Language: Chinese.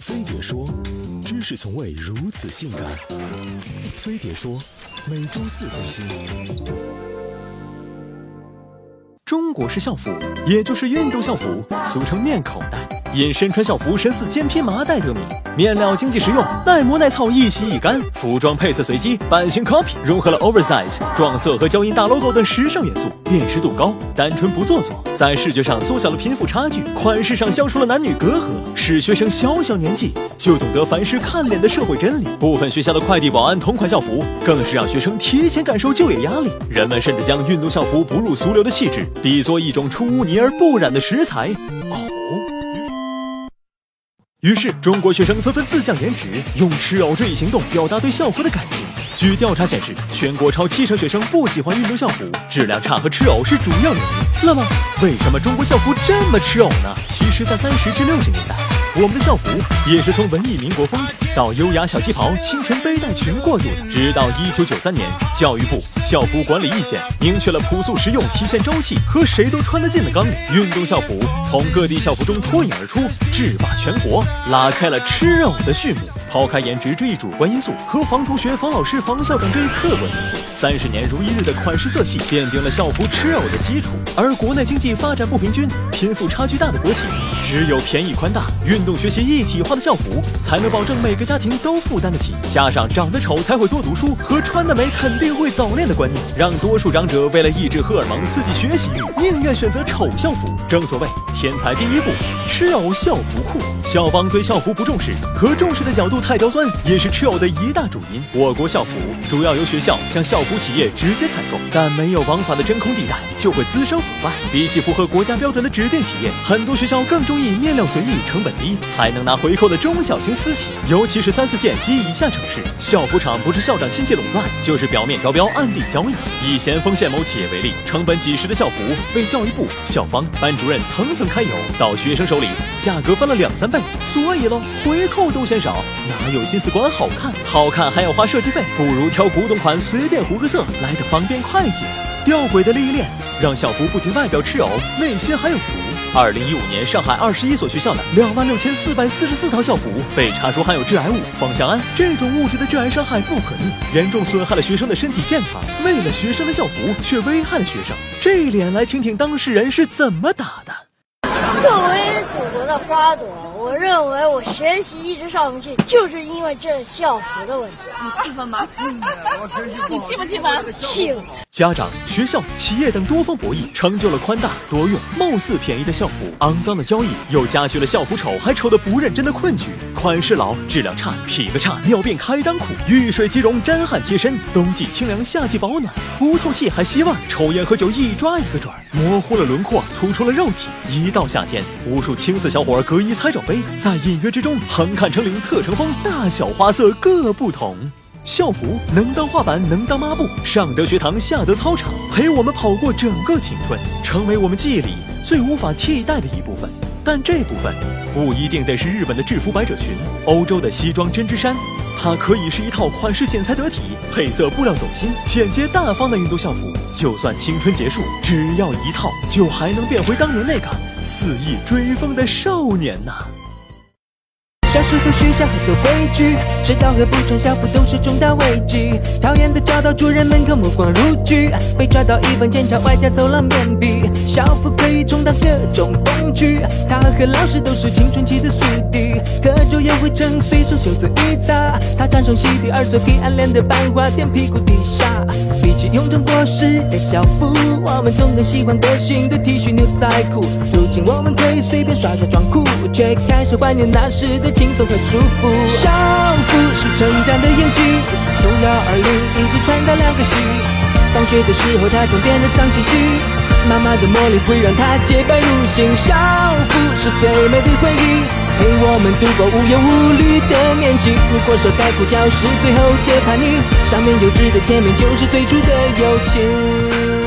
飞碟说，知识从未如此性感。飞碟说，每周四更新。中国式校服，也就是运动校服，俗称面口袋，因身穿校服身似肩披麻袋得名。面料经济实用，耐磨耐操，易洗易干。服装配色随机，版型 copy，融合了 oversize、撞色和胶印大 logo 等时尚元素，辨识度高，单纯不做作，在视觉上缩小了贫富差距，款式上消除了男女隔阂，使学生小小年纪就懂得凡事看脸的社会真理。部分学校的快递保安同款校服，更是让学生提前感受就业压力。人们甚至将运动校服不入俗流的气质，比作一种出污泥而不染的食材。于是，中国学生纷纷自降颜值，用吃藕这一行动表达对校服的感情。据调查显示，全国超七成学生不喜欢运动校服，质量差和吃藕是主要原因。那么，为什么中国校服这么吃藕呢？其实，在三十至六十年代，我们的校服也是从文艺民国风到优雅小旗袍、清纯背带裙过渡的。直到一九九三年，教育部校服管理意见明确了朴素实用、体现朝气和谁都穿得进的纲领，运动校服从各地校服中脱颖而出，制霸全国，拉开了吃藕的序幕。抛开颜值这一主观因素和防同学、防老师、防校长这一客观因素，三十年如一日的款式色系奠定了校服吃藕的基础。而国内经济发展不平均、贫富差距大的国情，只有便宜宽大、运动学习一体化的校服，才能保证每个家庭都负担得起。加上长得丑才会多读书和穿得美肯定会早恋的观念，让多数长者为了抑制荷尔蒙、刺激学习欲，宁愿选择丑校服。正所谓天才第一步，吃藕校服裤。校方对校服不重视，和重视的角度太刁钻，也是吃藕的一大主因。我国校服主要由学校向校服企业直接采购，但没有王法的真空地带，就会滋生腐败。比起符合国家标准的指定企业，很多学校更重中意面料随意、成本低，还能拿回扣的中小型私企。尤其是三四线及以下城市，校服厂不是校长亲戚垄断，就是表面招标、暗地交易。以咸丰县某企业为例，成本几十的校服被教育部、校方、班主任层层揩油，到学生手里价格翻了两三倍。所以喽，回扣都嫌少，哪有心思管好看？好看还要花设计费，不如挑古董款，随便糊个色来的方便快捷。吊诡的利益链让校服不仅外表吃藕，内心还有毒。二零一五年，上海二十一所学校的两万六千四百四十四套校服被查出含有致癌物芳香胺，这种物质的致癌伤害不可逆，严重损害了学生的身体健康。为了学生的校服，却危害了学生，这一脸来听听当事人是怎么打的。作为祖国的花朵，我认为我学习一直上不去，就是因为这校服的问题。你气愤吗？你气不气愤？气！家长、学校、企业等多方博弈，成就了宽大、多用、貌似便宜的校服。肮脏的交易又加剧了校服丑还丑的不认真的困局。款式老、质量差、品味差，尿变开裆裤，遇水即溶，沾汗贴身。冬季清凉，夏季保暖，不透气还吸味儿。抽烟喝酒一抓一个准儿，模糊了轮廓，突出了肉体。一到夏天，无数青涩小伙儿隔衣猜肘杯，在隐约之中横看成岭侧成峰，大小花色各不同。校服能当画板，能当抹布，上得学堂，下得操场，陪我们跑过整个青春，成为我们记忆里最无法替代的一部分。但这部分不一定得是日本的制服百褶裙，欧洲的西装针织衫，它可以是一套款式剪裁得体、配色布料走心、简洁大方的运动校服。就算青春结束，只要一套，就还能变回当年那个肆意追风的少年呐、小时候许下很多规矩，迟到和不穿校服都是重大违纪。讨厌的教导主任门口目光如炬，被抓到一分检查，外加走廊面壁。校服可以充当各种工具，他和老师都是青春期的宿敌。课桌也会趁随手袖子一擦，操场上席地而做黑暗恋的班花垫屁股底下。比起臃肿过时的校服，我们总更喜欢个性的 T 恤牛仔裤。如今我们可以随便耍耍装酷，却开始怀念那时的青轻松和舒服。校服是成长的印记，从幺二零一直穿到两个系。放学的时候，它总变得脏兮兮，妈妈的魔力会让它洁白如新。校服是最美的回忆，陪我们度过无忧无虑的年纪。如果说该哭教是最后的叛逆，上面幼稚的前面就是最初的友情。